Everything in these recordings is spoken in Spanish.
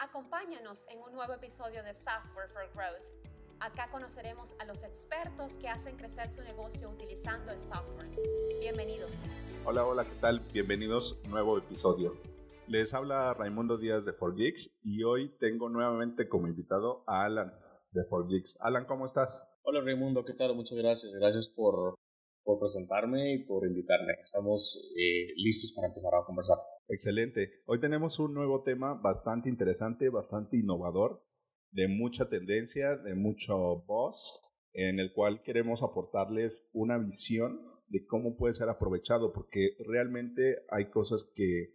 Acompáñanos en un nuevo episodio de Software for Growth. Acá conoceremos a los expertos que hacen crecer su negocio utilizando el software. Bienvenidos. Hola, hola, ¿qué tal? Bienvenidos a un nuevo episodio. Les habla Raimundo Díaz de 4Geeks y hoy tengo nuevamente como invitado a Alan de 4Geeks. Alan, ¿cómo estás? Hola Raimundo, ¿qué tal? Muchas gracias. Gracias por, por presentarme y por invitarme. Estamos eh, listos para empezar a conversar. Excelente. Hoy tenemos un nuevo tema bastante interesante, bastante innovador, de mucha tendencia, de mucho voz, en el cual queremos aportarles una visión de cómo puede ser aprovechado, porque realmente hay cosas que,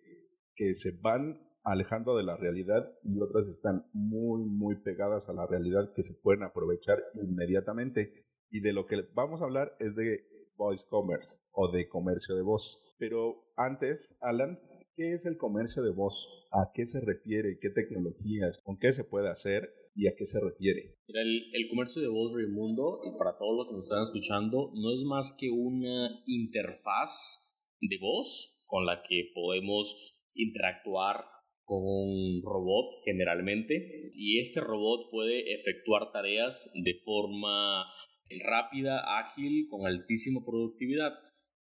que se van alejando de la realidad y otras están muy, muy pegadas a la realidad que se pueden aprovechar inmediatamente. Y de lo que vamos a hablar es de voice commerce o de comercio de voz. Pero antes, Alan, ¿Qué es el comercio de voz? ¿A qué se refiere? ¿Qué tecnologías? ¿Con qué se puede hacer? ¿Y a qué se refiere? el, el comercio de voz, Raimundo, y para todos los que nos están escuchando, no es más que una interfaz de voz con la que podemos interactuar con un robot generalmente y este robot puede efectuar tareas de forma rápida, ágil, con altísima productividad.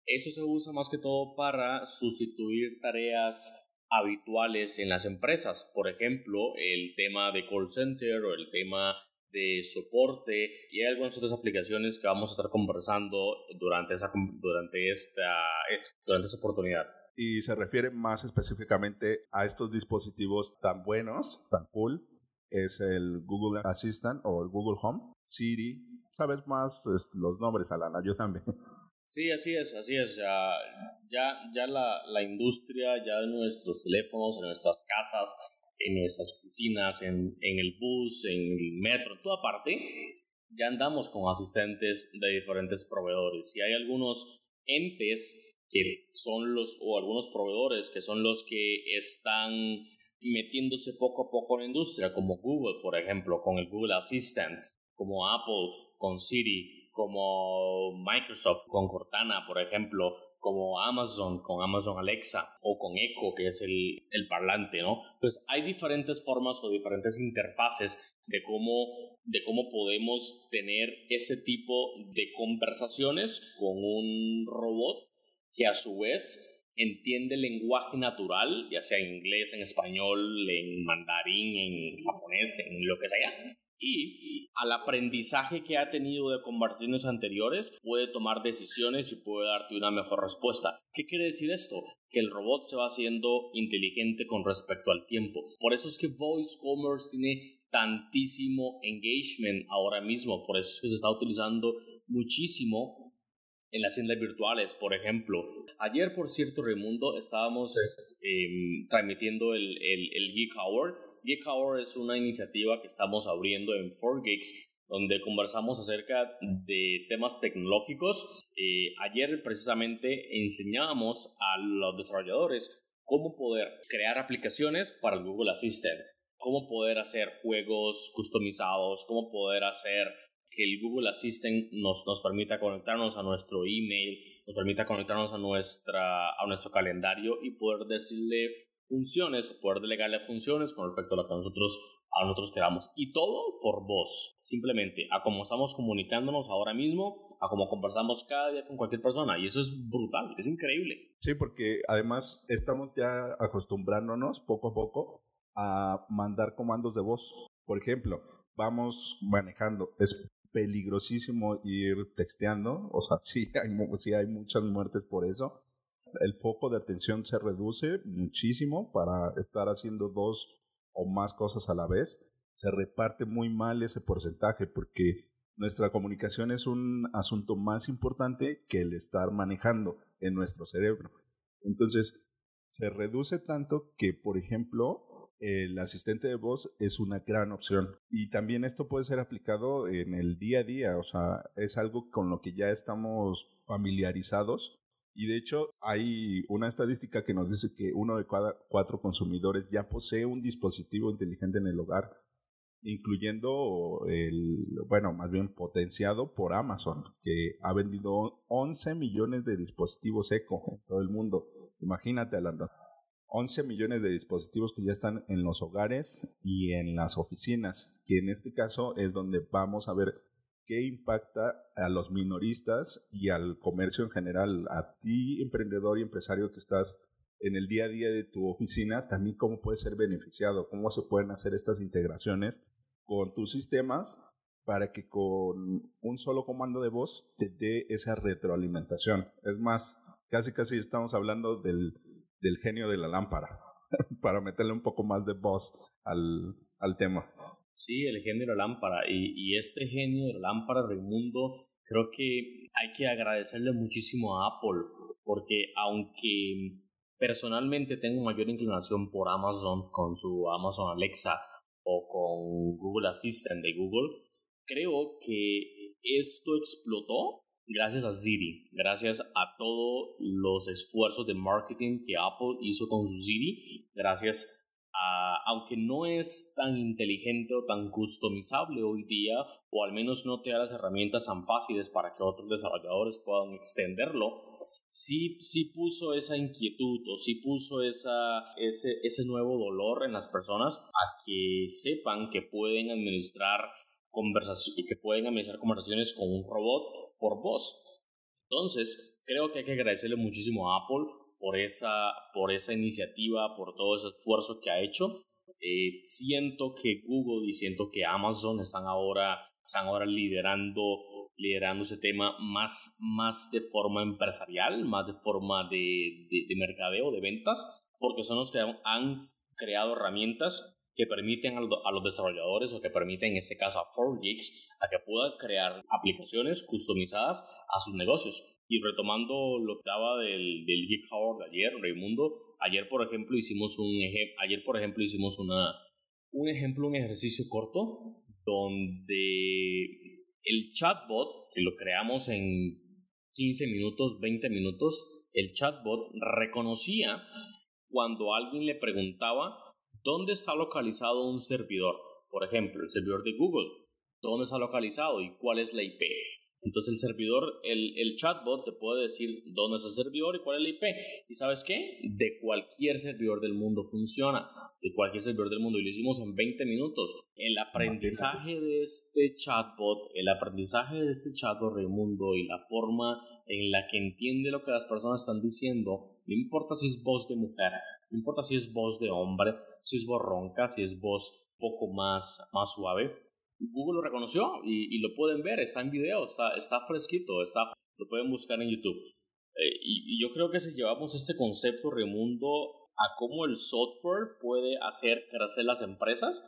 Eso se usa más que todo para sustituir tareas habituales en las empresas. Por ejemplo, el tema de call center o el tema de soporte y hay algunas otras aplicaciones que vamos a estar conversando durante, esa, durante, esta, eh, durante esta oportunidad. Y se refiere más específicamente a estos dispositivos tan buenos, tan cool, es el Google Assistant o el Google Home, Siri. ¿Sabes más los nombres, Alana? Yo también. Sí, así es, así es. Ya, ya, la, la industria, ya de nuestros teléfonos, en nuestras casas, en nuestras oficinas, en, en el bus, en el metro, en toda parte, ya andamos con asistentes de diferentes proveedores. Y hay algunos entes que son los, o algunos proveedores que son los que están metiéndose poco a poco en la industria, como Google, por ejemplo, con el Google Assistant, como Apple con Siri, como Microsoft con Cortana, por ejemplo, como Amazon con Amazon Alexa o con Echo, que es el, el parlante, ¿no? Pues hay diferentes formas o diferentes interfaces de cómo, de cómo podemos tener ese tipo de conversaciones con un robot que a su vez entiende el lenguaje natural, ya sea en inglés, en español, en mandarín, en japonés, en lo que sea, y al aprendizaje que ha tenido de conversaciones anteriores puede tomar decisiones y puede darte una mejor respuesta. ¿Qué quiere decir esto? Que el robot se va haciendo inteligente con respecto al tiempo. Por eso es que Voice Commerce tiene tantísimo engagement ahora mismo, por eso es que se está utilizando muchísimo en las tiendas virtuales, por ejemplo. Ayer, por cierto, Raimundo, estábamos em, transmitiendo el, el, el Geek Hour Geek Hour es una iniciativa que estamos abriendo en 4Geeks donde conversamos acerca de temas tecnológicos. Eh, ayer precisamente enseñábamos a los desarrolladores cómo poder crear aplicaciones para el Google Assistant, cómo poder hacer juegos customizados, cómo poder hacer que el Google Assistant nos, nos permita conectarnos a nuestro email, nos permita conectarnos a, nuestra, a nuestro calendario y poder decirle funciones o poder delegarle funciones con respecto a lo que nosotros, a nosotros queramos. Y todo por voz, simplemente a cómo estamos comunicándonos ahora mismo, a cómo conversamos cada día con cualquier persona. Y eso es brutal, es increíble. Sí, porque además estamos ya acostumbrándonos poco a poco a mandar comandos de voz. Por ejemplo, vamos manejando. Es peligrosísimo ir texteando, o sea, sí hay, sí hay muchas muertes por eso el foco de atención se reduce muchísimo para estar haciendo dos o más cosas a la vez. Se reparte muy mal ese porcentaje porque nuestra comunicación es un asunto más importante que el estar manejando en nuestro cerebro. Entonces, se reduce tanto que, por ejemplo, el asistente de voz es una gran opción. Y también esto puede ser aplicado en el día a día, o sea, es algo con lo que ya estamos familiarizados y de hecho hay una estadística que nos dice que uno de cada cuatro consumidores ya posee un dispositivo inteligente en el hogar, incluyendo el, bueno, más bien potenciado por Amazon, que ha vendido 11 millones de dispositivos eco en todo el mundo. Imagínate, Alanda. 11 millones de dispositivos que ya están en los hogares y en las oficinas, que en este caso es donde vamos a ver qué impacta a los minoristas y al comercio en general, a ti emprendedor y empresario que estás en el día a día de tu oficina, también cómo puedes ser beneficiado, cómo se pueden hacer estas integraciones con tus sistemas para que con un solo comando de voz te dé esa retroalimentación. Es más, casi casi estamos hablando del, del genio de la lámpara, para meterle un poco más de voz al, al tema. Sí, el genio de la lámpara. Y, y este genio de la lámpara, Raimundo, creo que hay que agradecerle muchísimo a Apple, porque aunque personalmente tengo mayor inclinación por Amazon con su Amazon Alexa o con Google Assistant de Google, creo que esto explotó gracias a Siri, gracias a todos los esfuerzos de marketing que Apple hizo con su Siri, gracias a, aunque no es tan inteligente o tan customizable hoy día, o al menos no te da las herramientas tan fáciles para que otros desarrolladores puedan extenderlo, sí, sí puso esa inquietud o sí puso esa, ese, ese nuevo dolor en las personas a que sepan que pueden administrar conversaciones, que pueden administrar conversaciones con un robot por voz. Entonces, creo que hay que agradecerle muchísimo a Apple por esa, por esa iniciativa, por todo ese esfuerzo que ha hecho. Eh, siento que Google y siento que Amazon están ahora, están ahora liderando liderando ese tema más, más de forma empresarial, más de forma de, de, mercadeo, de ventas, porque son los que han creado herramientas que permiten a los desarrolladores o que permiten en este caso a 4Geeks a que puedan crear aplicaciones customizadas a sus negocios. Y retomando lo que daba del, del Geek Hour de ayer, Raimundo, ayer por ejemplo hicimos un ayer por ejemplo hicimos una un ejemplo, un ejercicio corto donde el chatbot, que lo creamos en 15 minutos, 20 minutos, el chatbot reconocía cuando alguien le preguntaba dónde está localizado un servidor. Por ejemplo, el servidor de Google. ¿Dónde está localizado y cuál es la IP? Entonces el servidor, el, chatbot te puede decir dónde es el servidor y cuál es la IP. ¿Y sabes qué? De cualquier servidor del mundo funciona. De cualquier servidor del mundo. Y lo hicimos en 20 minutos. El aprendizaje de este chatbot, el aprendizaje de este chatbot Raimundo y la forma en la que entiende lo que las personas están diciendo, no importa si es voz de mujer, no importa si es voz de hombre, si es voz ronca, si es voz poco más, más suave, Google lo reconoció y, lo pueden ver, está en video, está, está fresquito, está, lo pueden buscar en YouTube. Eh, y, yo creo que si llevamos este concepto, Remundo, a cómo el software puede hacer crecer las empresas,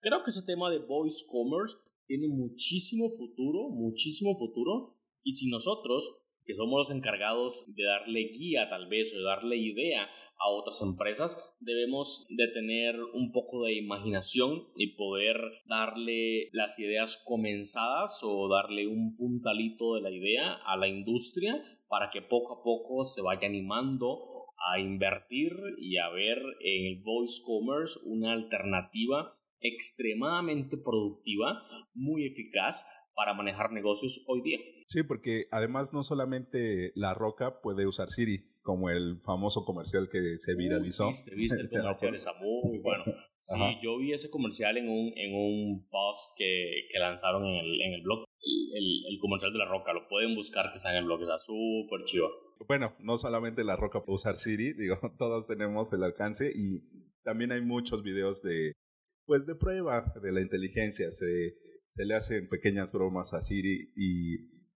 creo que ese tema de voice commerce tiene muchísimo futuro, muchísimo futuro. Y si nosotros, que somos los encargados de darle guía tal vez o de darle idea a otras empresas, debemos de tener un poco de imaginación y poder darle las ideas comenzadas o darle un puntalito de la idea a la industria para que poco a poco se vaya animando a invertir y a ver en el voice commerce una alternativa extremadamente productiva, muy eficaz para manejar negocios hoy día. Sí, porque además no solamente La Roca puede usar Siri, como el famoso comercial que se viralizó. viste, viste el comercial, está muy bueno. Sí, yo vi ese comercial en un, en un post que, que lanzaron en el, en el blog. El, el, comercial de La Roca, lo pueden buscar que está en el blog, está súper chido. Bueno, no solamente La Roca puede usar Siri, digo, todos tenemos el alcance y también hay muchos videos de, pues de prueba de la inteligencia. Se, se le hacen pequeñas bromas a Siri y,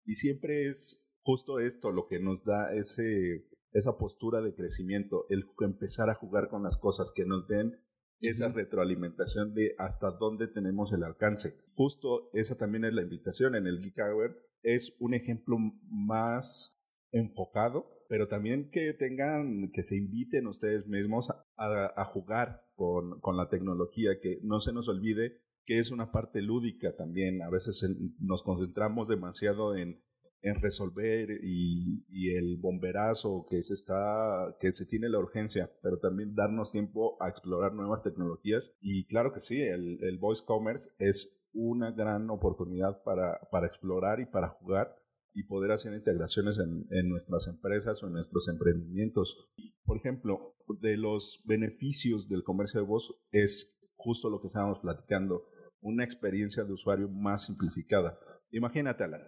y siempre es justo esto lo que nos da ese, esa postura de crecimiento, el empezar a jugar con las cosas que nos den esa retroalimentación de hasta dónde tenemos el alcance. Justo esa también es la invitación en el Geek Hour. Es un ejemplo más enfocado, pero también que tengan, que se inviten ustedes mismos a, a jugar con, con, la tecnología, que no se nos olvide que es una parte lúdica también. A veces nos concentramos demasiado en, en resolver y, y, el bomberazo que se está, que se tiene la urgencia, pero también darnos tiempo a explorar nuevas tecnologías. Y claro que sí, el, el voice commerce es una gran oportunidad para, para explorar y para jugar y poder hacer integraciones en, en, nuestras empresas o en nuestros emprendimientos. Por ejemplo, de los beneficios del comercio de voz es justo lo que estábamos platicando, una experiencia de usuario más simplificada. Imagínate, Alan,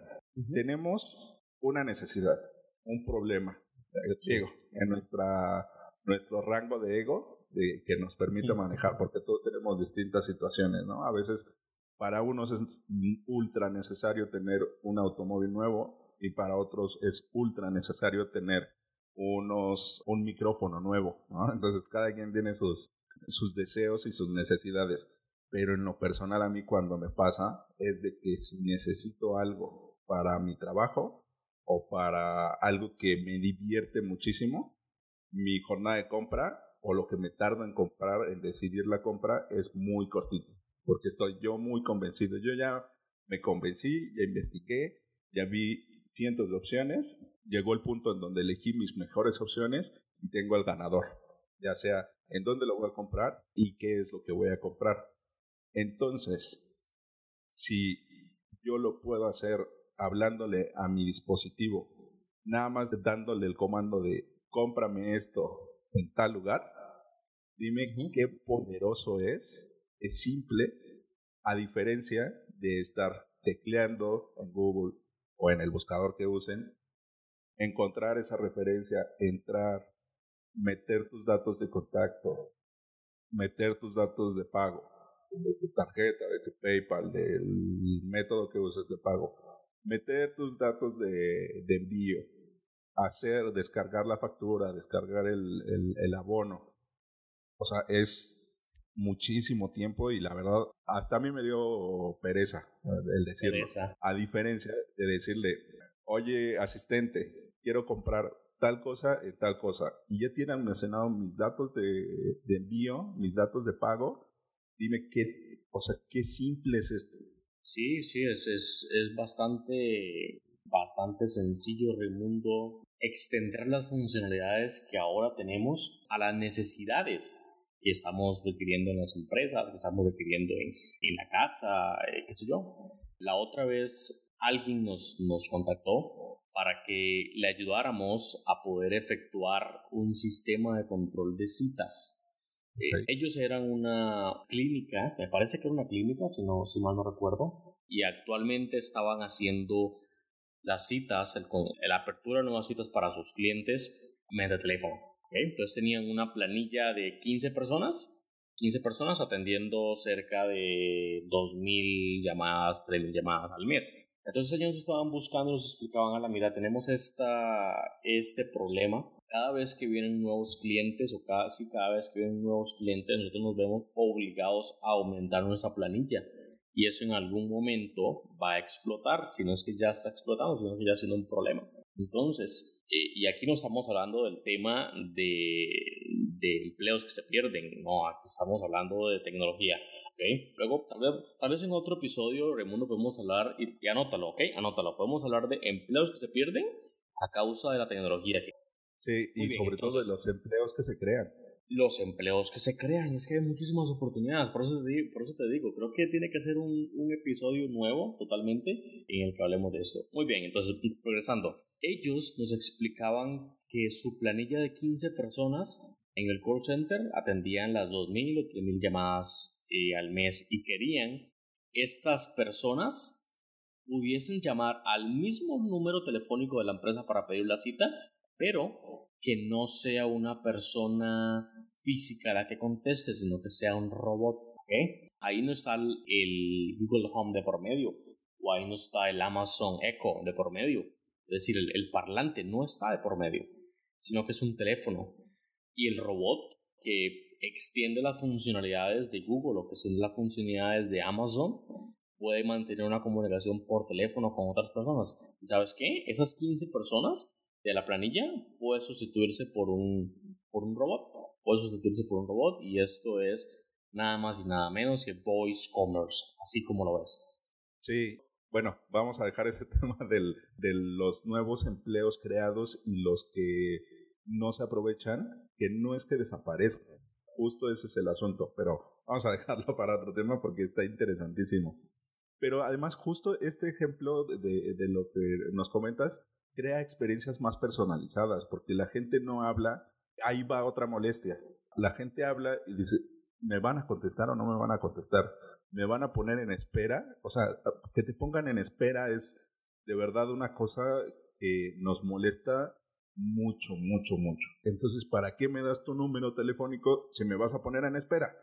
tenemos una necesidad, un problema, eh, en nuestra, nuestro rango de ego de, que nos permite manejar, porque todos tenemos distintas situaciones, ¿no? A veces para unos es ultra necesario tener un automóvil nuevo y para otros es ultra necesario tener unos, un micrófono nuevo, ¿no? Entonces cada quien tiene sus, sus deseos y sus necesidades. Pero en lo personal a mí cuando me pasa es de que si necesito algo para mi trabajo o para algo que me divierte muchísimo, mi jornada de compra o lo que me tardo en comprar, en decidir la compra, es muy cortito porque estoy yo muy convencido. Yo ya me convencí, ya investigué, ya vi cientos de opciones, llegó el punto en donde elegí mis mejores opciones y tengo el ganador, ya sea en dónde lo voy a comprar y qué es lo que voy a comprar. Entonces, si yo lo puedo hacer hablándole a mi dispositivo, nada más dándole el comando de cómprame esto en tal lugar, dime qué poderoso es es simple, a diferencia de estar tecleando en Google o en el buscador que usen, encontrar esa referencia, entrar, meter tus datos de contacto, meter tus datos de pago, de tu tarjeta, de tu PayPal, del método que uses de pago, meter tus datos de, envío, hacer, descargar la factura, descargar el, el abono. O sea, es muchísimo tiempo y la verdad, hasta a mí me dio pereza el decirlo. A diferencia de decirle, oye, asistente, quiero comprar tal cosa y tal cosa. Y ya tienen mencionado mis datos de, envío, mis datos de pago. Dime qué, o sea, qué simple es esto. Sí, sí, es, es, es bastante, bastante sencillo, Raimundo, extender las funcionalidades que ahora tenemos a las necesidades que estamos requiriendo en las empresas, que estamos requiriendo en, en la casa, eh, qué sé yo. La otra vez alguien nos, nos contactó para que le ayudáramos a poder efectuar un sistema de control de citas. Eh, ellos eran una clínica, me parece que era una clínica, si, no, si mal no recuerdo, y actualmente estaban haciendo las citas, el, la apertura de nuevas citas para sus clientes mediante teléfono. Entonces tenían una planilla de 15 personas, 15 personas atendiendo cerca de 2.000 llamadas, 3.000 llamadas al mes. Entonces ellos estaban buscando, nos explicaban a la mira, tenemos esta, este problema. Cada vez que vienen nuevos clientes o casi cada vez que vienen nuevos clientes, nosotros nos vemos obligados a aumentar nuestra planilla. Y eso en algún momento va a explotar, si no es que ya está explotando, sino que ya siendo un problema. Entonces, eh, y aquí no estamos hablando del tema de, de, empleos que se pierden, no, aquí estamos hablando de tecnología. ¿okay? Luego, tal vez, tal vez en otro episodio, Raimundo, podemos hablar, y, y, anótalo, ¿ok? Anótalo, podemos hablar de empleos que se pierden a causa de la tecnología. Sí, y sobre todo de los empleos que se crean los empleos que se crean. Es que hay muchísimas oportunidades. Por eso te digo, por eso te digo creo que tiene que ser un, un, episodio nuevo totalmente en el que hablemos de esto. Muy bien, entonces, progresando. Ellos nos explicaban que su planilla de 15 personas en el call center atendían las 2.000 o 3.000 llamadas eh, al mes y querían estas personas pudiesen llamar al mismo número telefónico de la empresa para pedir la cita, pero que no sea una persona física la que conteste, sino que sea un robot. Ahí no está el Google Home de por medio, o ahí no está el Amazon Echo de por medio. Es decir, el, parlante no está de por medio, sino que es un teléfono. Y el robot que extiende las funcionalidades de Google o que extiende las funcionalidades de Amazon puede mantener una comunicación por teléfono con otras personas. ¿Y sabes qué? Esas 15 personas de la planilla puede sustituirse por un, por un robot. Puede sustituirse por un robot y esto es nada más y nada menos que voice commerce, así como lo ves. Sí, bueno, vamos a dejar ese tema del, de los nuevos empleos creados y los que no se aprovechan, que no es que desaparezcan, justo ese es el asunto, pero vamos a dejarlo para otro tema porque está interesantísimo. Pero además, justo este ejemplo de, de, lo que nos comentas crea experiencias más personalizadas, porque la gente no habla, ahí va otra molestia. La gente habla y dice, ¿me van a contestar o no me van a contestar? ¿Me van a poner en espera? O sea, que te pongan en espera es de verdad una cosa que nos molesta mucho, mucho, mucho. Entonces, ¿para qué me das tu número telefónico si me vas a poner en espera?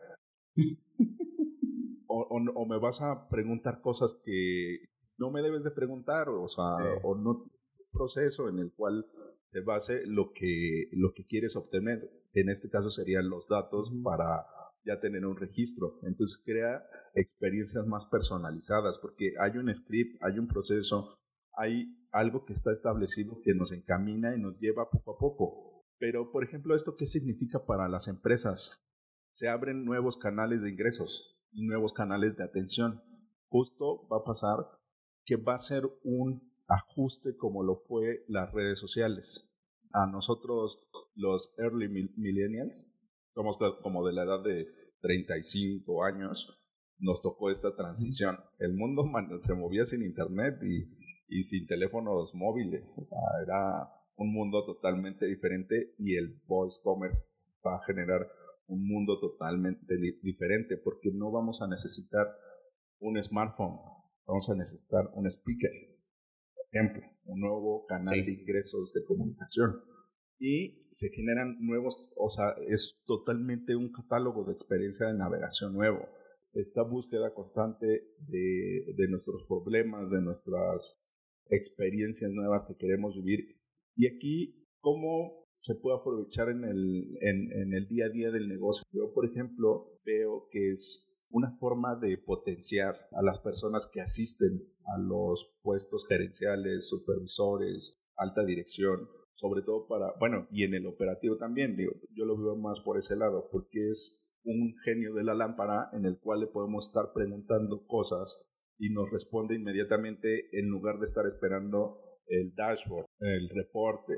o, me vas a preguntar cosas que no me debes de preguntar, o sea, o no proceso en el cual se base lo que, lo que quieres obtener. En este caso serían los datos para ya tener un registro. Entonces crea experiencias más personalizadas porque hay un script, hay un proceso, hay algo que está establecido que nos encamina y nos lleva poco a poco. Pero, por ejemplo, ¿esto qué significa para las empresas? Se abren nuevos canales de ingresos y nuevos canales de atención. Justo va a pasar que va a ser un ajuste como lo fue las redes sociales. A nosotros, los early millennials, somos como de la edad de 35 años, nos tocó esta transición. El mundo se movía sin internet y, y sin teléfonos móviles. O sea, era un mundo totalmente diferente y el voice commerce va a generar un mundo totalmente diferente porque no vamos a necesitar un smartphone, vamos a necesitar un speaker, ejemplo, un nuevo canal de ingresos de comunicación. Y se generan nuevos, o sea, es totalmente un catálogo de experiencia de navegación nuevo. Esta búsqueda constante de, de nuestros problemas, de nuestras experiencias nuevas que queremos vivir. Y aquí, ¿cómo se puede aprovechar en el, en, el día a día del negocio? Yo, por ejemplo, veo que es una forma de potenciar a las personas que asisten a los puestos gerenciales, supervisores, alta dirección, sobre todo para, bueno, y en el operativo también, digo, yo lo veo más por ese lado, porque es un genio de la lámpara en el cual le podemos estar preguntando cosas y nos responde inmediatamente en lugar de estar esperando el dashboard, el reporte.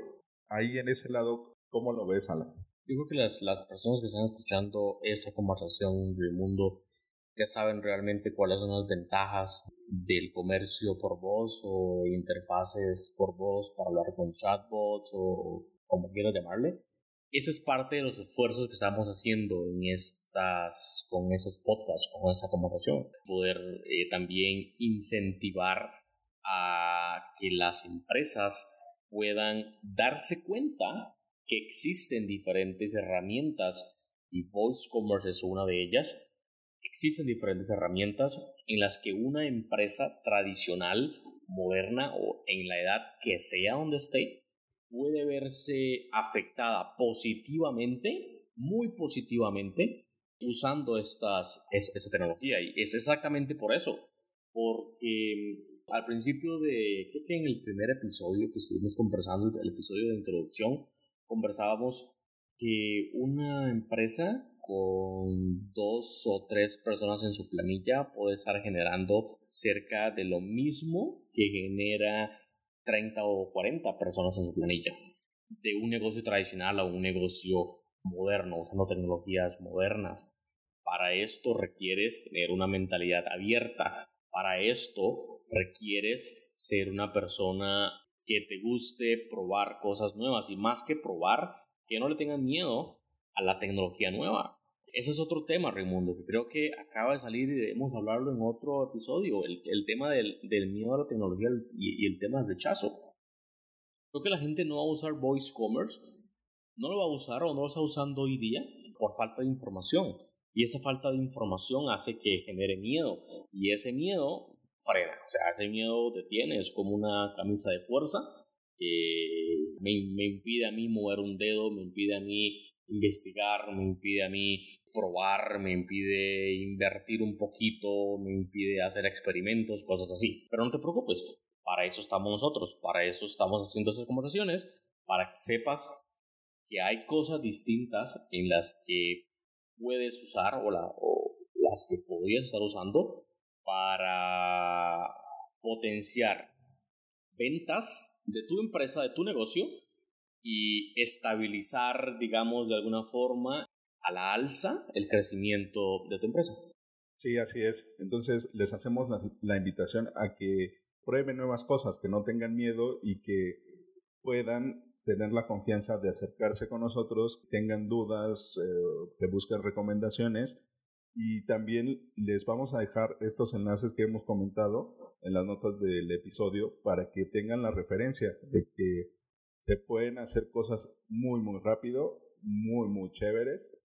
Ahí en ese lado, ¿cómo lo ves, Alan? Digo que las, las personas que están escuchando esa conversación del mundo ya saben realmente cuáles son las ventajas del comercio por voz o interfaces por voz para hablar con chatbots o como quieras llamarle. Esa es parte de los esfuerzos que estamos haciendo en estas, con esos podcasts, con esa conversación. Poder eh, también incentivar a que las empresas puedan darse cuenta que existen diferentes herramientas y Voice Commerce es una de ellas. Existen diferentes herramientas en las que una empresa tradicional, moderna o en la edad que sea donde esté, puede verse afectada positivamente, muy positivamente, usando estas, esta tecnología. Y es exactamente por eso, porque mm, al principio de, creo que en el primer episodio que estuvimos conversando, el episodio de introducción, conversábamos que una empresa con dos o tres personas en su planilla puede estar generando cerca de lo mismo que genera 30 o 40 personas en su planilla. De un negocio tradicional a un negocio moderno, usando tecnologías modernas. Para esto requieres tener una mentalidad abierta. Para esto requieres ser una persona que te guste probar cosas nuevas y más que probar, que no le tengan miedo a la tecnología nueva. Ese es otro tema, Raimundo, que creo que acaba de salir y debemos hablarlo en otro episodio, el, el tema del, del, miedo a la tecnología y, y, el tema del rechazo. Creo que la gente no va a usar voice commerce, no lo va a usar o no lo está usando hoy día por falta de información. Y esa falta de información hace que genere miedo. Y ese miedo frena, o sea, ese miedo detiene, es como una camisa de fuerza que me, me impide a mí mover un dedo, me impide a mí investigar, me impide a mí probar, me impide invertir un poquito, me impide hacer experimentos, cosas así. Pero no te preocupes, para eso estamos nosotros, para eso estamos haciendo esas conversaciones, para que sepas que hay cosas distintas en las que puedes usar o, o las que podrías estar usando para potenciar ventas de tu empresa, de tu negocio y estabilizar, digamos, de alguna forma a la alza el crecimiento de tu empresa. Sí, así es. Entonces les hacemos la, invitación a que prueben nuevas cosas, que no tengan miedo y que puedan tener la confianza de acercarse con nosotros, tengan dudas, eh, que busquen recomendaciones y también les vamos a dejar estos enlaces que hemos comentado en las notas del episodio para que tengan la referencia de que se pueden hacer cosas muy, muy rápido, muy, muy chéveres,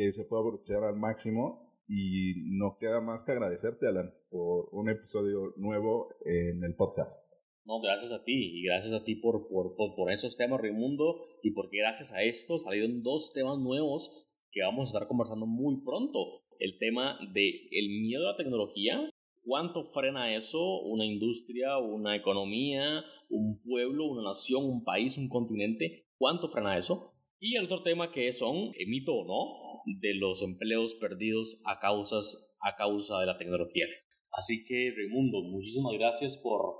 que se puede aprovechar al máximo y no queda más que agradecerte, Alan, por un episodio nuevo en el podcast. No, gracias a ti y gracias a ti por, por, por, esos temas, Raimundo, y porque gracias a esto salieron dos temas nuevos que vamos a estar conversando muy pronto. El tema de el miedo a la tecnología, cuánto frena eso una industria, una economía, un pueblo, una nación, un país, un continente, cuánto frena eso. Y el otro tema que son, mito o no, de los empleos perdidos a, causas, a causa de la tecnología. Así que, Raimundo, muchísimas gracias por,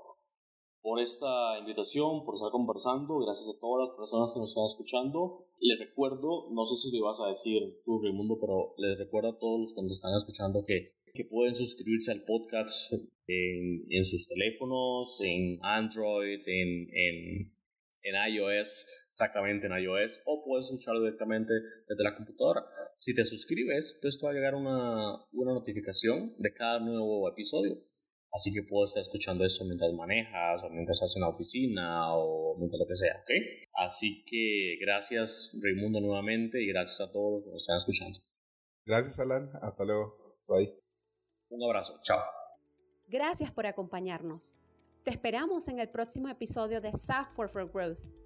por esta invitación, por estar conversando. Gracias a todas las personas que nos están escuchando. Les recuerdo, no sé si le vas a decir tú, Raimundo, pero les recuerdo a todos los que nos están escuchando que, que pueden suscribirse al podcast en, en sus teléfonos, en Android, en, en en iOS, exactamente en iOS, o puedes escucharlo directamente desde la computadora. Si te suscribes, entonces te va a llegar una, una notificación de cada nuevo episodio. Así que puedes estar escuchando eso mientras manejas, o mientras estás en la oficina, o mientras lo que sea, ¿ok? Así que gracias, Raimundo, nuevamente, y gracias a todos los que nos están escuchando. Gracias, Alan. Hasta luego. Bye. Un abrazo. Chao. Gracias por acompañarnos. Te esperamos en el próximo episodio de Software for Growth.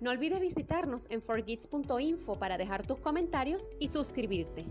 No olvides visitarnos en forgits.info para dejar tus comentarios y suscribirte.